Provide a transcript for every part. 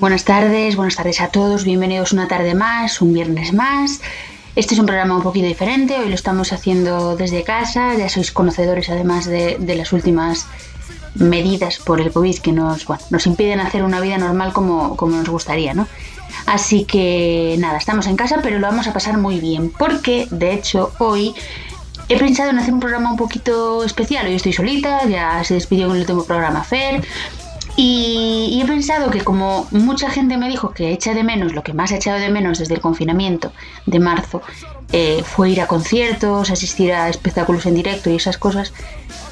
Buenas tardes, buenas tardes a todos, bienvenidos una tarde más, un viernes más. Este es un programa un poquito diferente, hoy lo estamos haciendo desde casa, ya sois conocedores además de, las últimas medidas por el COVID que nos, bueno, nos impiden hacer una vida normal como, como nos gustaría, ¿no? Así que nada, estamos en casa, pero lo vamos a pasar muy bien, porque de hecho hoy he pensado en hacer un programa un poquito especial. Hoy estoy solita, ya se despidió con el último programa Fer. Y, he pensado que como mucha gente me dijo que echa de menos, lo que más he echado de menos desde el confinamiento de marzo, eh, fue ir a conciertos, asistir a espectáculos en directo y esas cosas,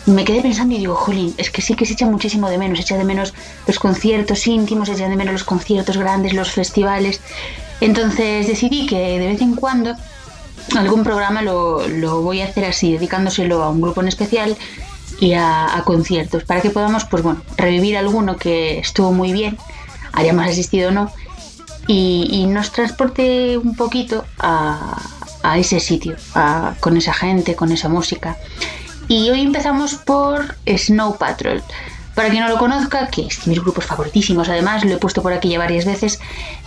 me quedé pensando y digo, jolín, es que sí que se echa muchísimo de menos, se echa de menos los conciertos íntimos, echa de menos los conciertos grandes, los festivales. Entonces decidí que de vez en cuando algún programa lo, lo voy a hacer así, dedicándoselo a un grupo en especial y a, a conciertos, para que podamos, pues bueno, revivir alguno que estuvo muy bien, hayamos asistido o no, y, y nos transporte un poquito a, a ese sitio, a- con esa gente, con esa música. Y hoy empezamos por Snow Patrol. Para quien no lo conozca, que es de mis grupos favoritísimos, además lo he puesto por aquí ya varias veces,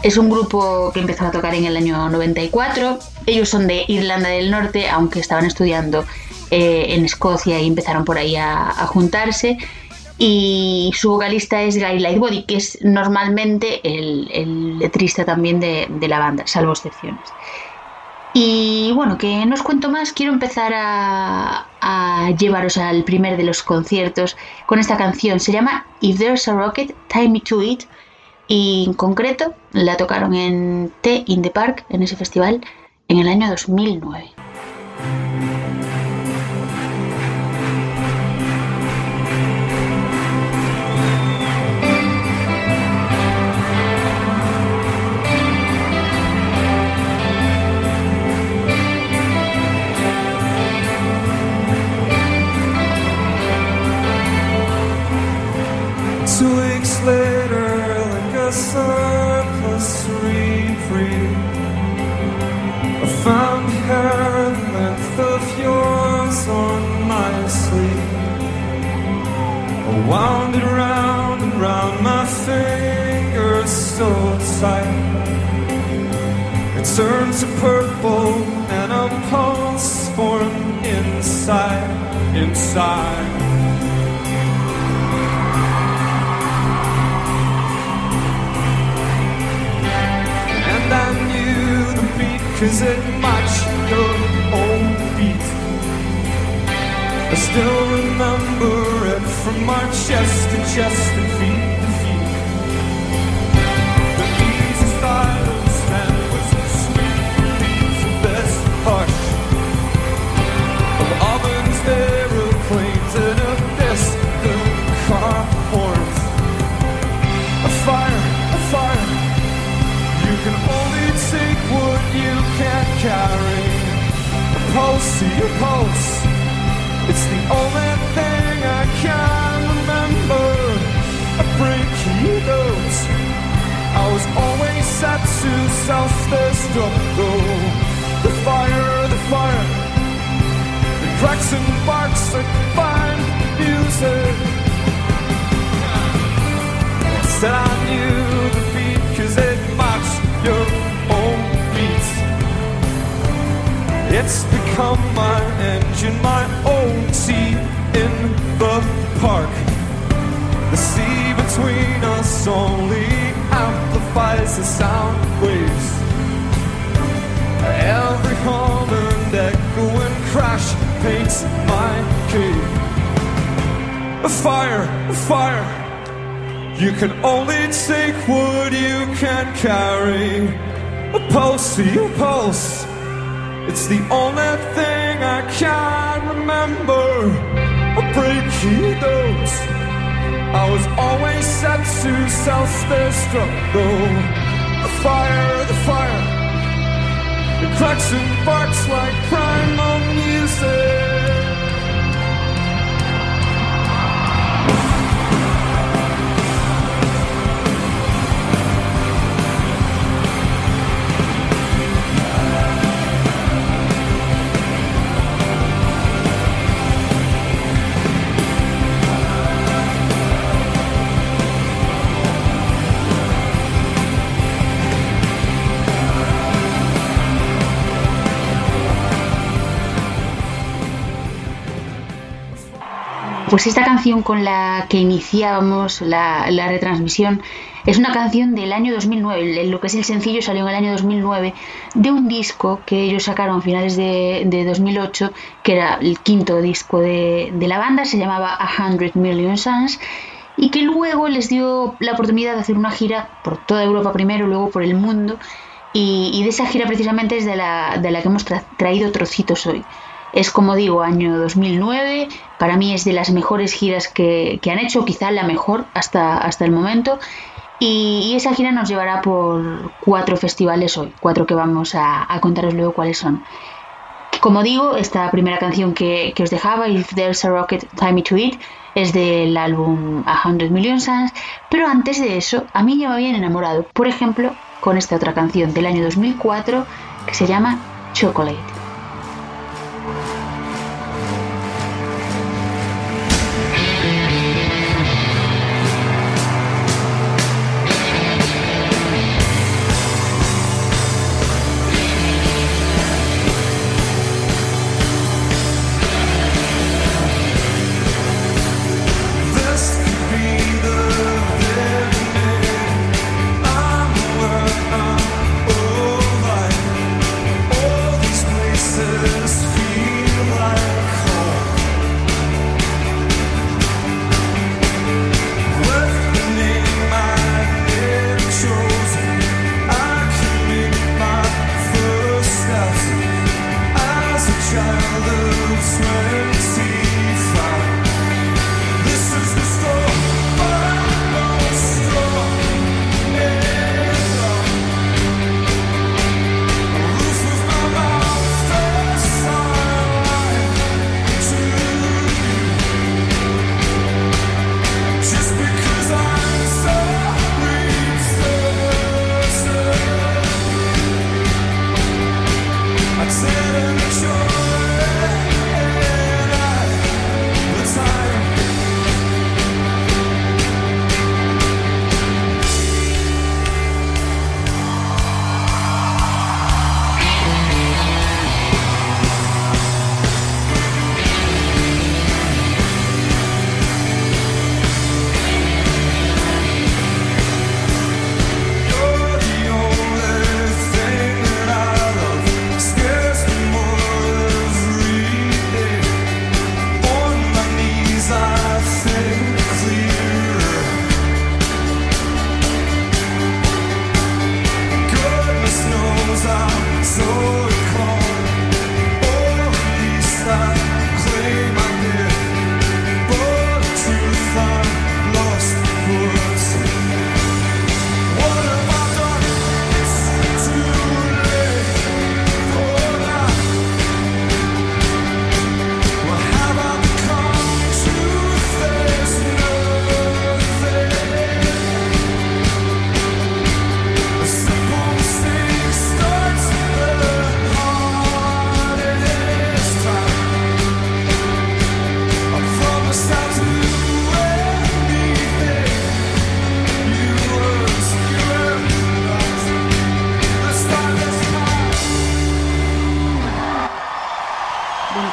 es un grupo que empezó a tocar en el año 94. Ellos son de Irlanda del Norte, aunque estaban estudiando eh, en Escocia y empezaron por ahí a, a juntarse. Y su vocalista es Guy Lightbody, que es normalmente el, el letrista también de, de la banda, salvo excepciones. Y bueno, que no os cuento más, quiero empezar a, a llevaros al primer de los conciertos con esta canción. Se llama If There's a Rocket, Tie Me to It. Y en concreto la tocaron en T in the Park, en ese festival, en el año 2009. Length of yours on my sleeve. I wound it round and round my fingers so tight. It turned to purple and a pulse formed inside, inside. Cause it matched your own beat I still remember it from my chest to chest and feet pulse to your pulse. It's the only thing I can remember. A breaky note. I was always set to self-destruct. The fire, the fire. It cracks and barks like fine music. Said I knew the beat cause it matched your own beat. It's become my engine, my own seat in the park. The sea between us only amplifies the sound waves. Every hum and echo and crash paints my cave. A fire, a fire. You can only take what you can carry. A pulse your pulse. It's the only thing I can remember. A breaky note. I was always set to self-destruct. The fire, the fire. It cracks and barks like primal music. Pues esta canción con la que iniciábamos la, la retransmisión es una canción del año 2009, lo que es el sencillo salió en el año 2009 de un disco que ellos sacaron a finales de, de 2008, que era el quinto disco de, de la banda, se llamaba A Hundred Million Suns y que luego les dio la oportunidad de hacer una gira por toda Europa primero, luego por el mundo y, y de esa gira precisamente es de la, de la que hemos tra traído trocitos hoy. Es como digo, año 2009, para mí es de las mejores giras que, han hecho, quizá la mejor hasta, hasta el momento. Y, esa gira nos llevará por cuatro festivales hoy, cuatro que vamos a, contaros luego cuáles son. Como digo, esta primera canción que, que, os dejaba, If There's a Rocket, Time Me to It, es del álbum A Hundred Million Suns, pero antes de eso, a mí ya me habían enamorado, por ejemplo, con esta otra canción del año 2004 que se llama Chocolate. Thank you.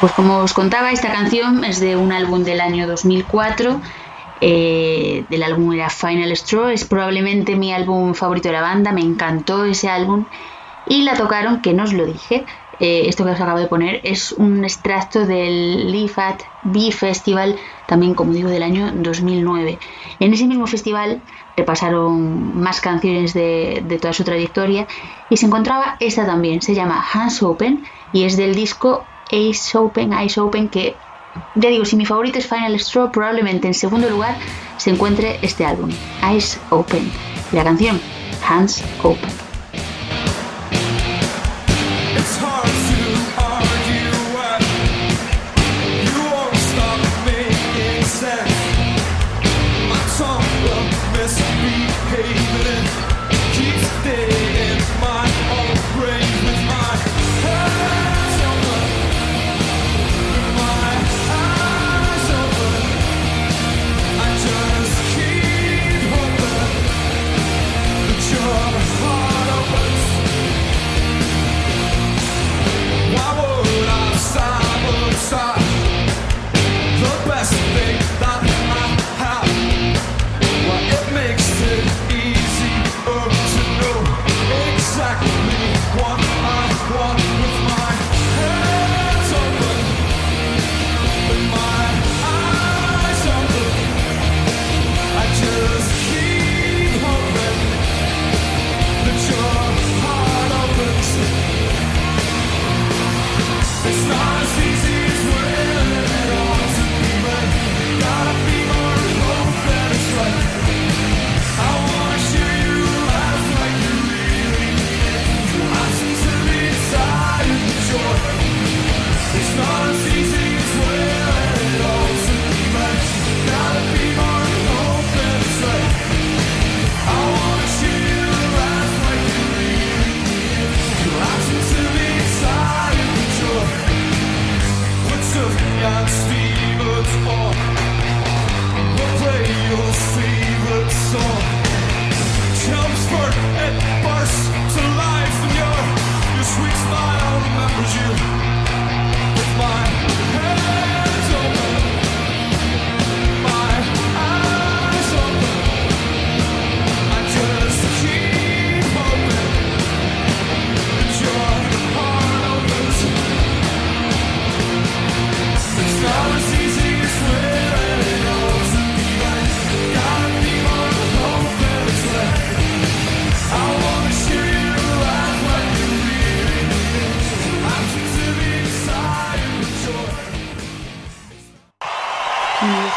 Pues como os contaba, esta canción es de un álbum del año 2004. Eh, del álbum era Final Straw. Es probablemente mi álbum favorito de la banda. Me encantó ese álbum. Y la tocaron, que no os lo dije. Eh, esto que os acabo de poner es un extracto del Leaf at B Festival, también como digo, del año 2009. En ese mismo festival repasaron más canciones de, de toda su trayectoria y se encontraba esta también. Se llama Hands Open y es del disco Ace Open, Ice Open, que ya digo, si mi favorito es Final Straw, probablemente en segundo lugar se encuentre este álbum, Ice Open, la canción Hands Open.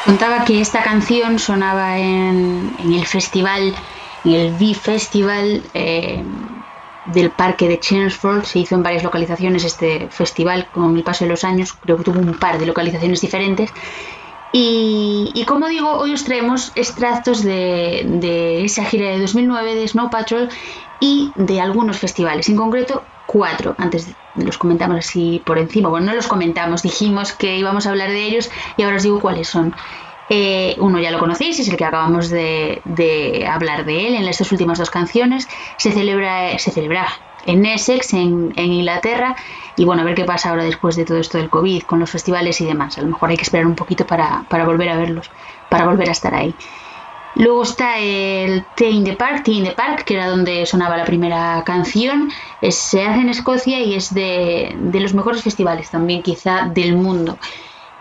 Contaba que esta canción sonaba en, en el festival, en el V-Festival eh, del parque de Chelmsford. Se hizo en varias localizaciones este festival con el paso de los años. Creo que tuvo un par de localizaciones diferentes. Y, y como digo, hoy os traemos extractos de, de esa gira de 2009 de Snow Patrol y de algunos festivales, en concreto cuatro. Antes los comentamos así por encima, bueno, no los comentamos, dijimos que íbamos a hablar de ellos y ahora os digo cuáles son. Eh, uno ya lo conocéis, es el que acabamos de, hablar de él en estas últimas dos canciones. Se celebra, se celebra en Essex, en, en Inglaterra, y bueno, a ver qué pasa ahora después de todo esto del COVID, con los festivales y demás. A lo mejor hay que esperar un poquito para, para volver a verlos, para volver a estar ahí. Luego está el Tea in the Park, Tea in the Park, que era donde sonaba la primera canción. Es- se hace en Escocia y es de, los mejores festivales también quizá del mundo.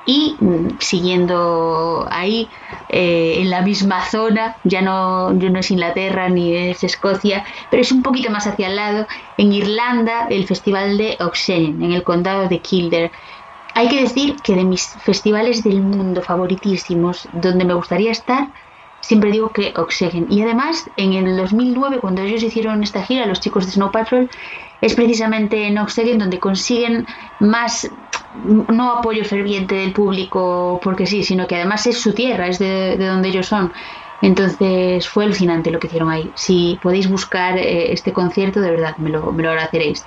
Y mm, siguiendo ahí, eh, en la misma zona, ya no, ya no es Inglaterra ni es Escocia, pero es un poquito más hacia el lado, en Irlanda, el festival de Oxen, en el condado de Kildare. Hay que decir que de mis festivales del mundo favoritísimos, donde me gustaría estar, siempre digo que Oxygen. Y además, en el 2009, cuando ellos hicieron esta gira, los chicos de Snow Patrol, es precisamente en Oxygen donde consiguen más, no apoyo ferviente del público porque sí, sino que además es su tierra, es de, de donde ellos son. Entonces fue alucinante lo que hicieron ahí. Si podéis buscar eh, este concierto, de verdad, me lo, me lo agradeceréis.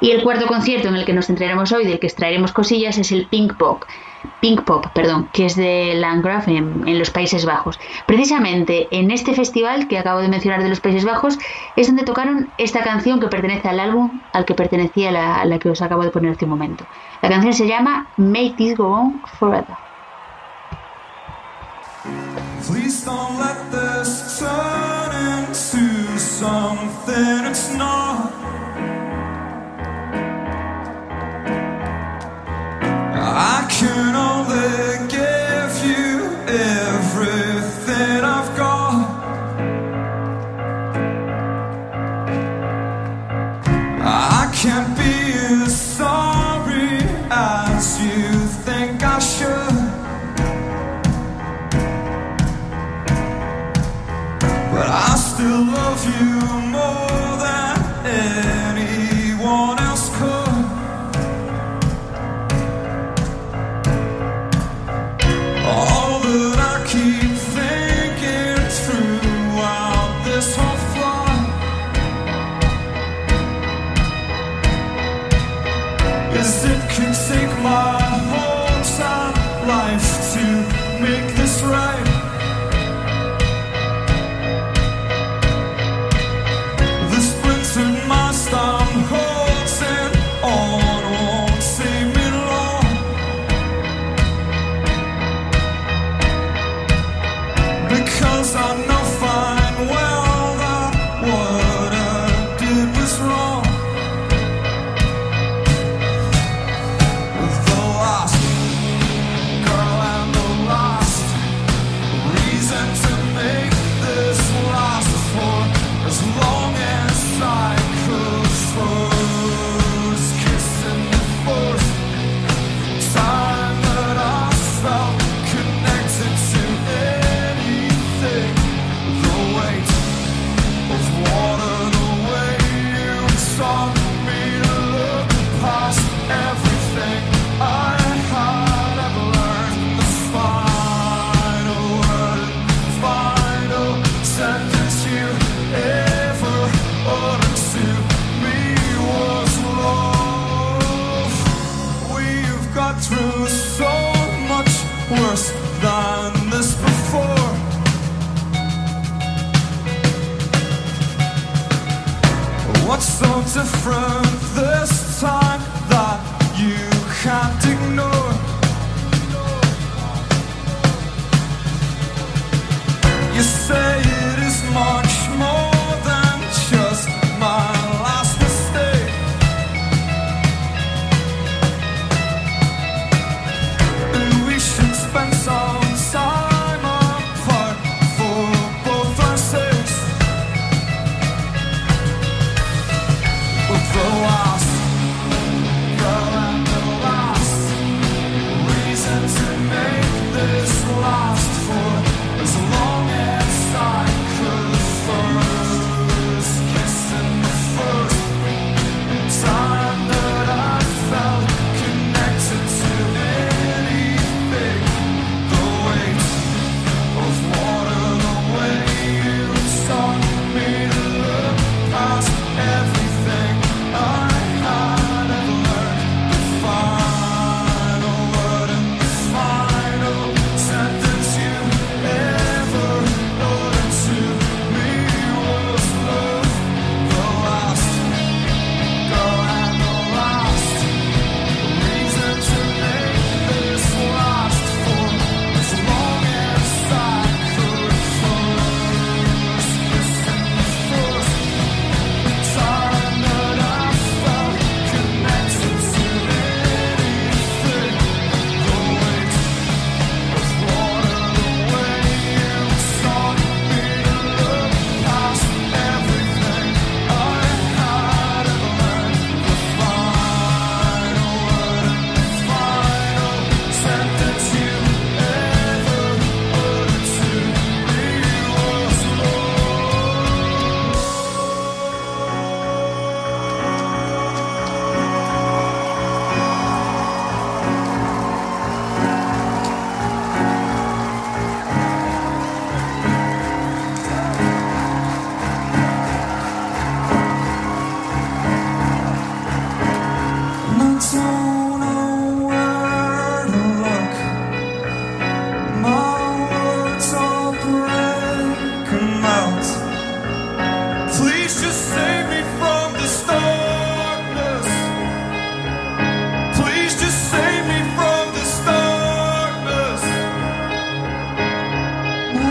Y el cuarto concierto en el que nos centraremos hoy, del que extraeremos cosillas, es el Pink Pop. Pink Pop, perdón, que es de Landgraf en, los Países Bajos. Precisamente en este festival que acabo de mencionar de los Países Bajos es donde tocaron esta canción que pertenece al álbum al que pertenecía la, la que os acabo de poner hace un momento. La canción se llama Make This Go On Forever. Please don't let this turn into something it's not. I can only still love you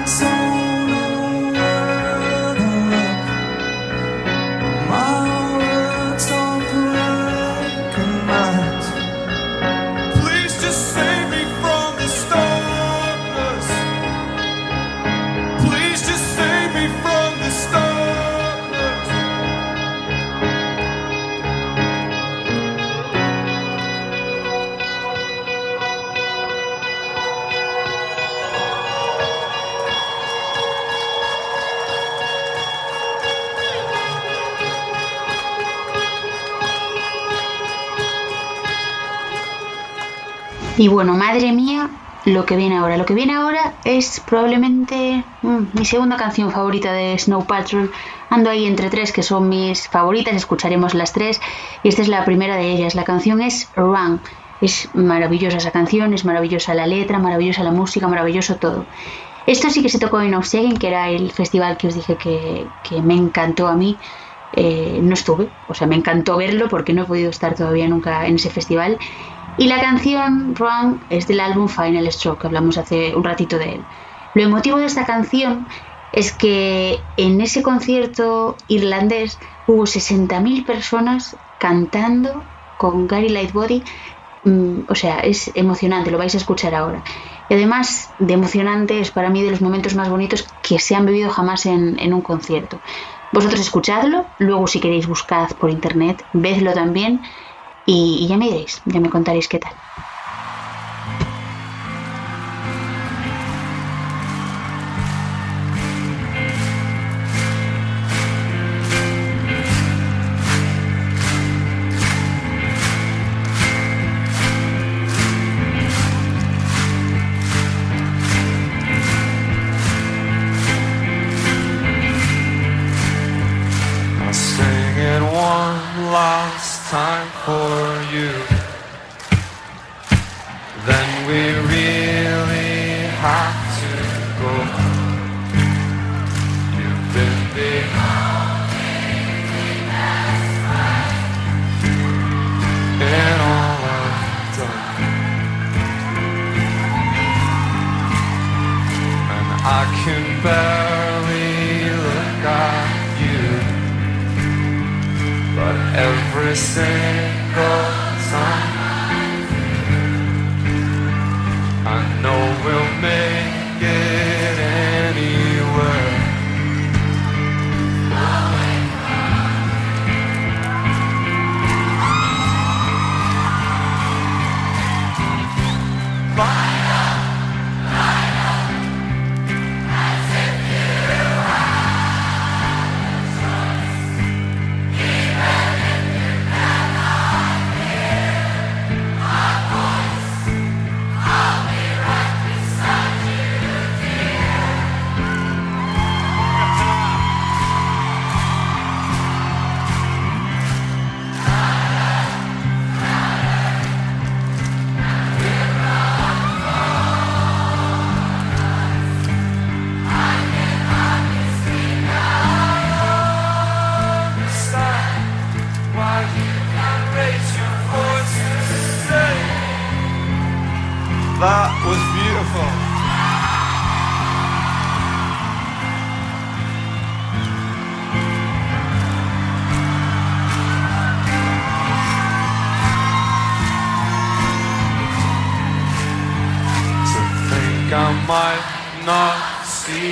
I Y bueno, madre mía, lo que viene ahora. Lo que viene ahora es probablemente mm, mi segunda canción favorita de Snow Patrol. Ando ahí entre tres que son mis favoritas, escucharemos las tres. Y esta es la primera de ellas. La canción es Run. Es maravillosa esa canción, es maravillosa la letra, maravillosa la música, maravilloso todo. Esto sí que se tocó en Aussegen, que era el festival que os dije que, que me encantó a mí. Eh, no estuve, o sea, me encantó verlo porque no he podido estar todavía nunca en ese festival. Y la canción Run es del álbum Final Stroke, que hablamos hace un ratito de él. Lo emotivo de esta canción es que en ese concierto irlandés hubo 60.000 personas cantando con Gary Lightbody. Mm, o sea, es emocionante, lo vais a escuchar ahora. Y además de emocionante, es para mí de los momentos más bonitos que se han vivido jamás en, un concierto. Vosotros escuchadlo, luego si queréis buscad por internet, vedlo también y, ya me diréis, ya me contaréis qué tal.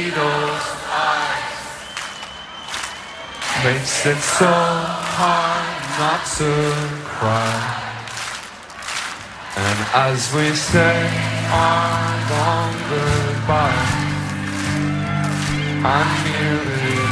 Those eyes makes it so hard not to cry. And as we say our long goodbye, I nearly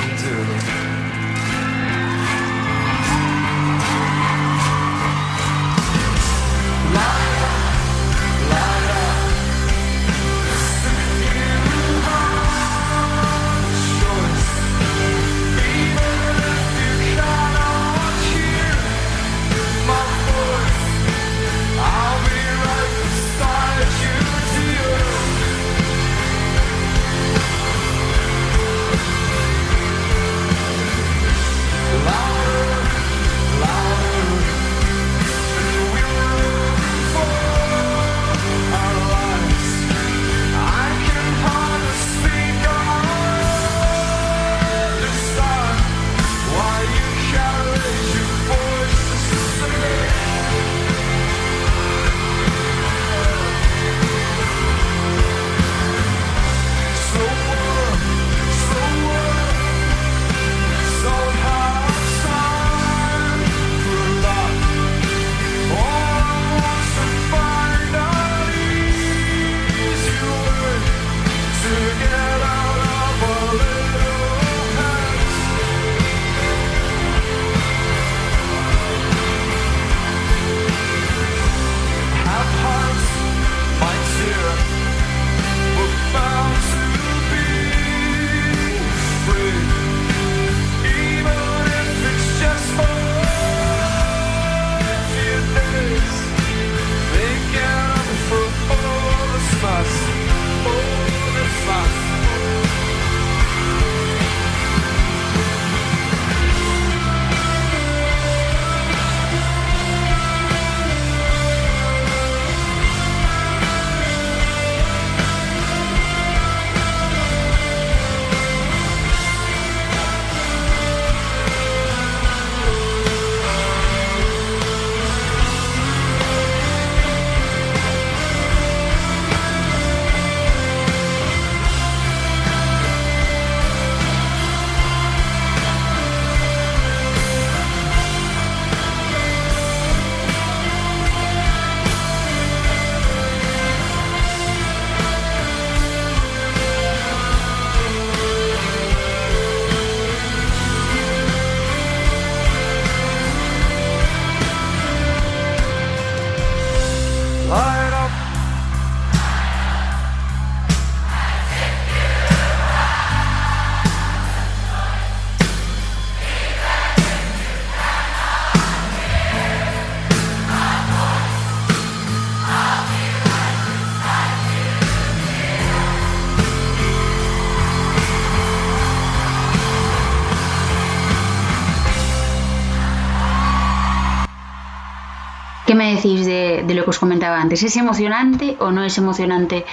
de, lo que os comentaba antes? ¿Es emocionante o no es emocionante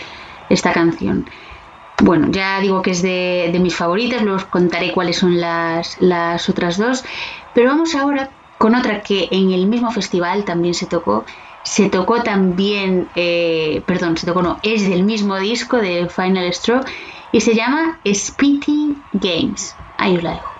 esta canción? Bueno, ya digo que es de, de mis favoritas, luego os contaré cuáles son las, las otras dos, pero vamos ahora con otra que en el mismo festival también se tocó. Se tocó también, eh, perdón, se tocó no, es del mismo disco de Final Straw y se llama Spitting Games. Ahí os la dejo.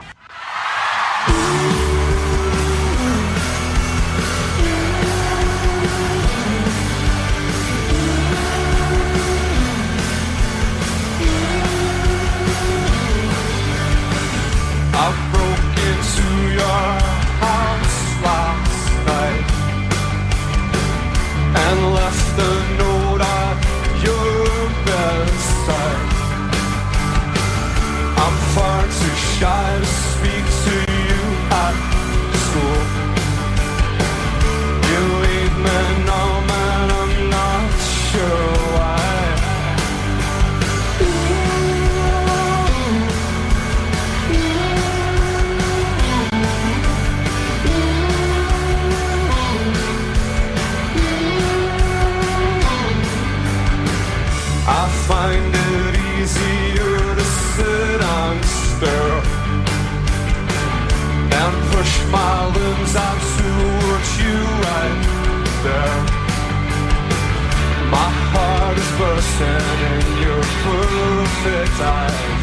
Perfect eyes.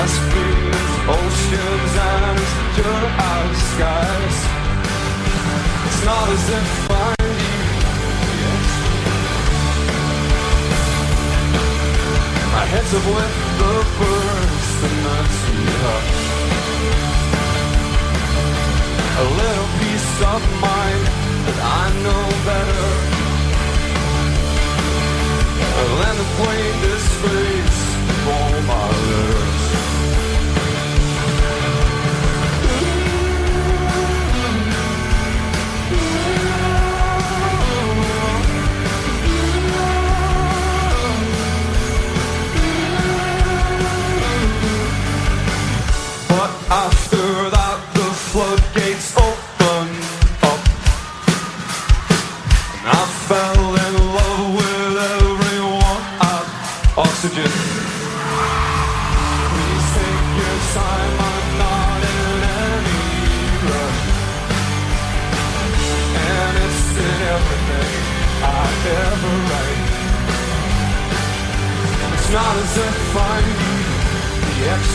As free as oceans and as pure as skies. It's not as if I. My head's up with the birds and that's enough. A little peace of mind that I know better and the plain disgrace for my lips. But I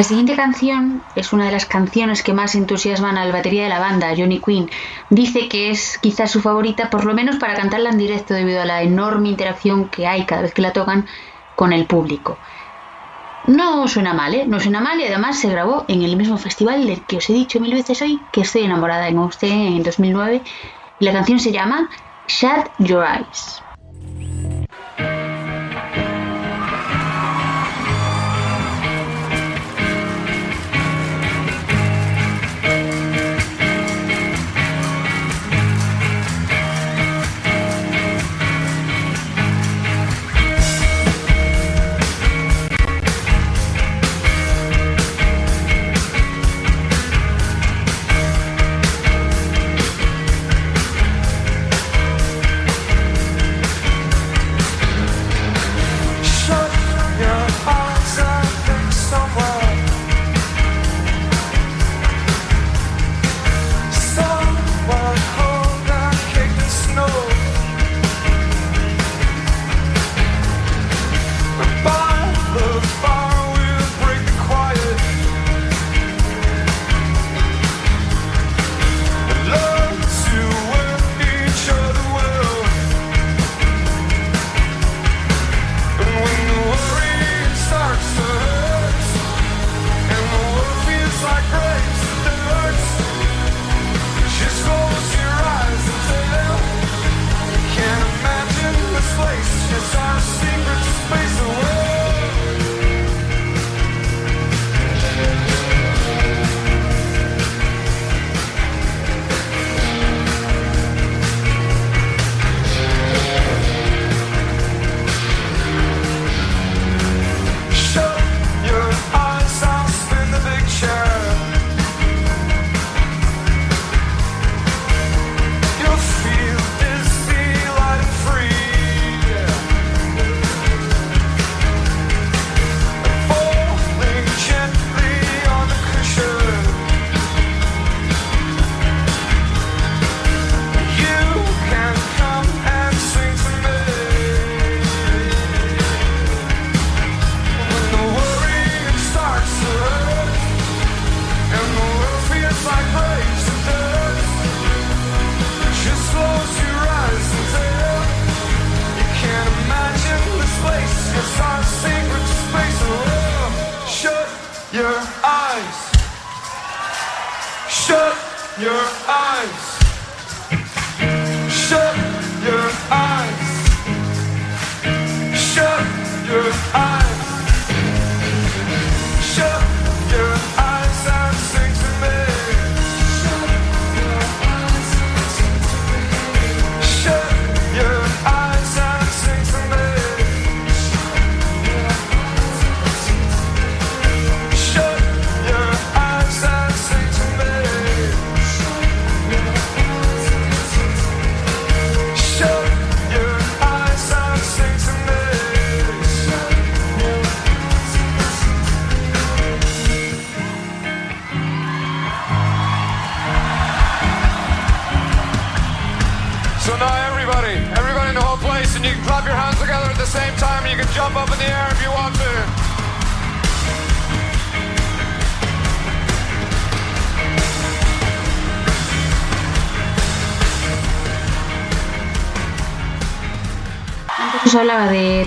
La siguiente canción es una de las canciones que más entusiasman al batería de la banda, Johnny Quinn. Dice que es quizás su favorita, por lo menos para cantarla en directo debido a la enorme interacción que hay cada vez que la tocan con el público. No suena mal, ¿eh? No suena mal y además se grabó en el mismo festival del que os he dicho mil veces hoy que estoy enamorada en usted en 2009. Y la canción se llama Shut Your Eyes.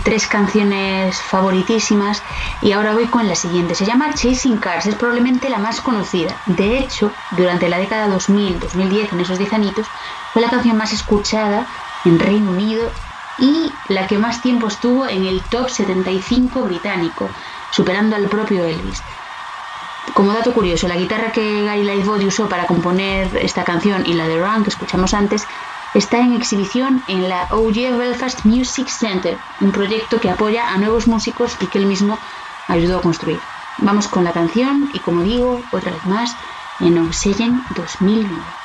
Tres canciones favoritísimas y ahora voy con la siguiente. Se llama Chasing Cars, es probablemente la más conocida. De hecho, durante la década 2000-2010, en esos 10 añitos, fue la canción más escuchada en Reino Unido y la que más tiempo estuvo en el top 75 británico, superando al propio Elvis. Como dato curioso, la guitarra que Gary Lightbody usó para componer esta canción y la de Run que escuchamos antes está en exhibición en la OG Belfast Music Center, un proyecto que apoya a nuevos músicos y que él mismo ayudó a construir. Vamos con la canción y como digo, otra vez más, en Obsession 2009.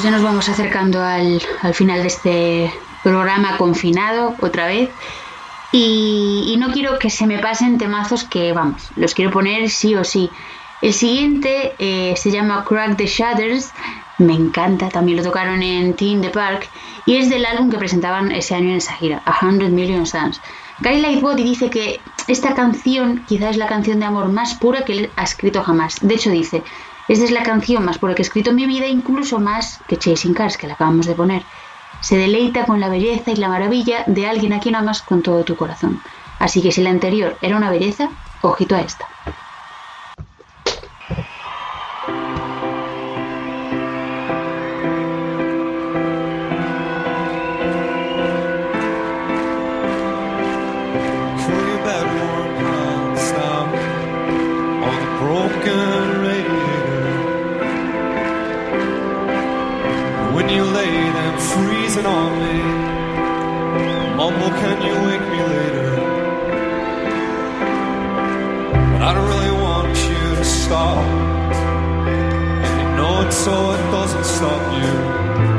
Pues ya nos vamos acercando al, al final de este programa confinado otra vez. Y, no quiero que se me pasen temazos que, vamos, los quiero poner sí o sí. El siguiente eh, se llama Crack the Shutters, me encanta, también lo tocaron en Teen the Park y es del álbum que presentaban ese año en esa gira, A Hundred Million Suns. Guy Lightbody dice que esta canción quizás es la canción de amor más pura que él ha escrito jamás. De hecho dice, esta es la canción más pura que he escrito en mi vida, incluso más que Chasing Cars, que la acabamos de poner. Se deleita con la belleza y la maravilla de alguien a quien amas con todo tu corazón. Así que si la anterior era una belleza, ojito a esta. Freezing on me, mumble, can you wake me later? But I don't really want you to stop. And you know it so it doesn't stop. You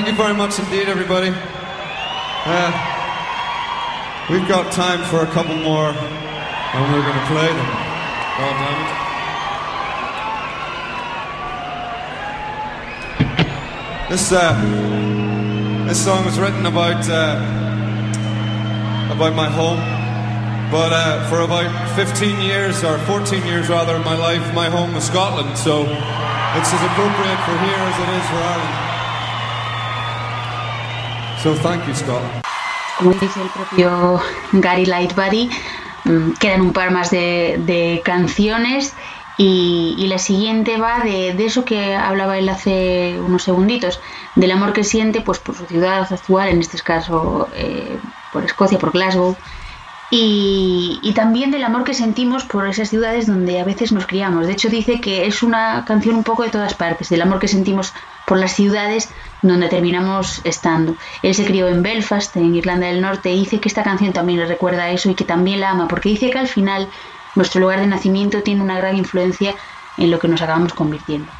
Thank you very much indeed, everybody. Uh, we've got time for a couple more, and we're going to play them. God damn it. This uh, this song was written about uh, about my home, but uh, for about 15 years or 14 years rather in my life, my home was Scotland. So it's as appropriate for here as it is for Ireland. So thank you, Scotland. Como dice el propio Gary Lightbody, mm, quedan un par más de, de canciones y, y la siguiente va de, de eso que hablaba él hace unos segunditos, del amor que siente pues por su ciudad actual, en este caso eh, por Escocia, por Glasgow, y, y, también del amor que sentimos por esas ciudades donde a veces nos criamos. De hecho, dice que es una canción un poco de todas partes, del amor que sentimos por las ciudades donde terminamos estando. Él se crió en Belfast, en Irlanda del Norte, y dice que esta canción también le recuerda a eso y que también la ama, porque dice que al final nuestro lugar de nacimiento tiene una gran influencia en lo que nos acabamos convirtiendo.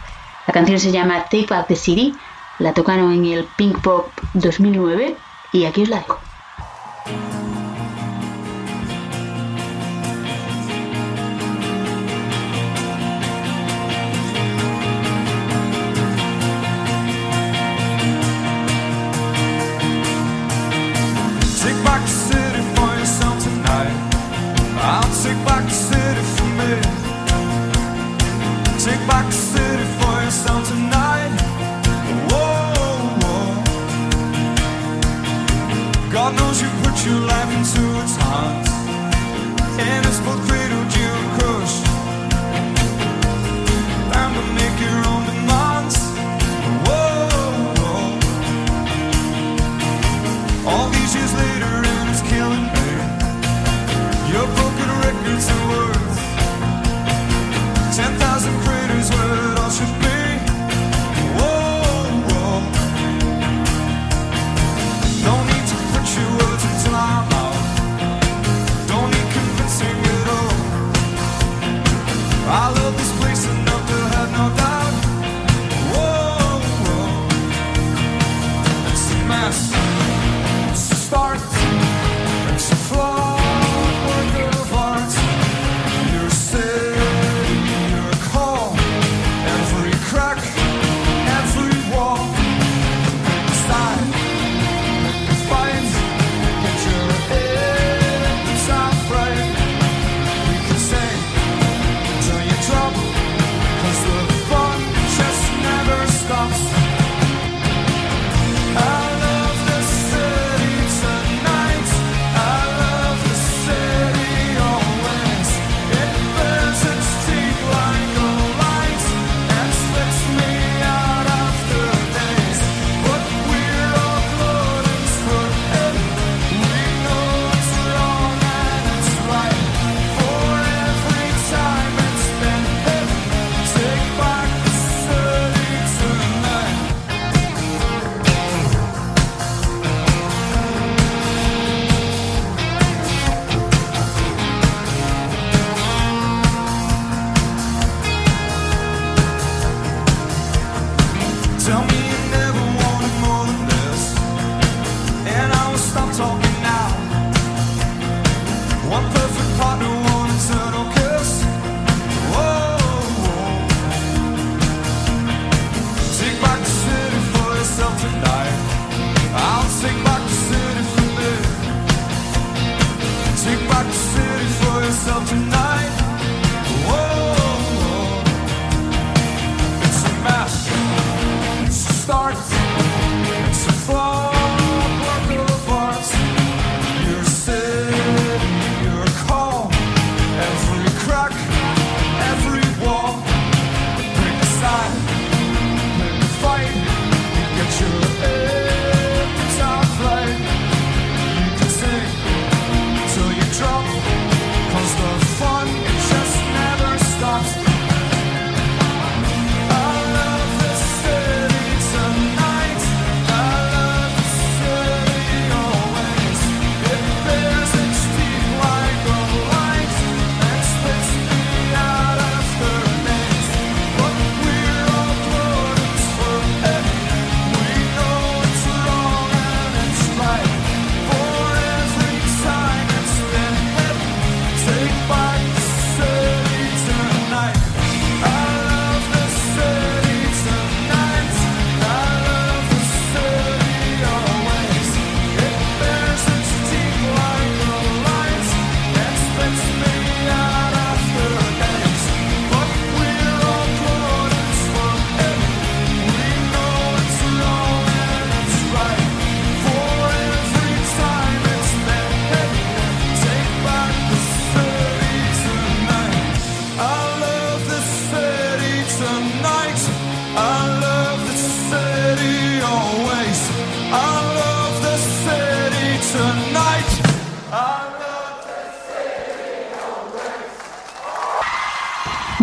La canción se llama Take Back the City, la tocaron en el Pink Pop 2009 y aquí os la dejo. box.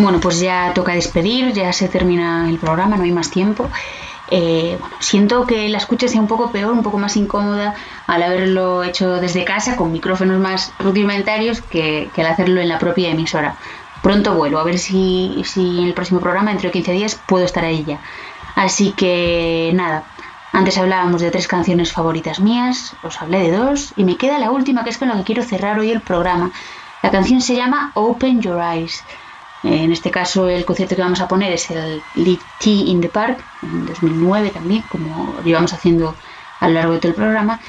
Bueno, pues ya toca despedir, ya se termina el programa, no hay más tiempo. Eh, siento que la escucha sea un poco peor, un poco más incómoda al haberlo hecho desde casa con micrófonos más rudimentarios que, que al hacerlo en la propia emisora. Pronto vuelvo, a ver si, si en el próximo programa, entre 15 días, puedo estar ahí ya. Así que nada, antes hablábamos de tres canciones favoritas mías, os hablé de dos y me queda la última que es con la que quiero cerrar hoy el programa. La canción se llama Open Your Eyes. En este caso el concierto que vamos a poner es el Lead Tea in the Park, en 2009 también, como llevamos haciendo a lo largo de todo el programa.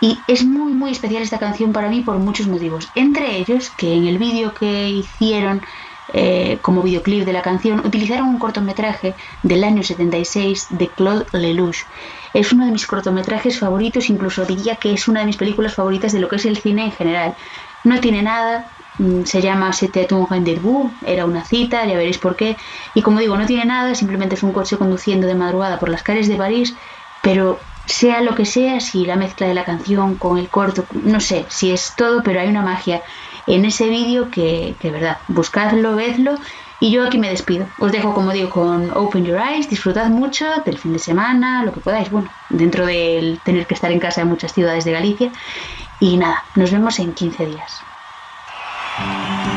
Y es muy muy especial esta canción para mí por muchos motivos. Entre ellos que en el vídeo que hicieron eh, como videoclip de la canción utilizaron un cortometraje del año 76 de Claude Lelouch. Es uno de mis cortometrajes favoritos, incluso diría que es una de mis películas favoritas de lo que es el cine en general. No tiene nada, se llama C'était un rendezvous, era una cita, ya veréis por qué. Y como digo, no tiene nada, simplemente es un coche conduciendo de madrugada por las calles de París, pero sea lo que sea, si la mezcla de la canción con el corto, no sé si es todo, pero hay una magia en ese vídeo que, que, verdad, buscadlo, vedlo. Y yo aquí me despido. Os dejo, como digo, con Open Your Eyes. Disfrutad mucho del fin de semana, lo que podáis. Bueno, dentro del tener que estar en casa en muchas ciudades de Galicia. Y nada, nos vemos en 15 días. Bye.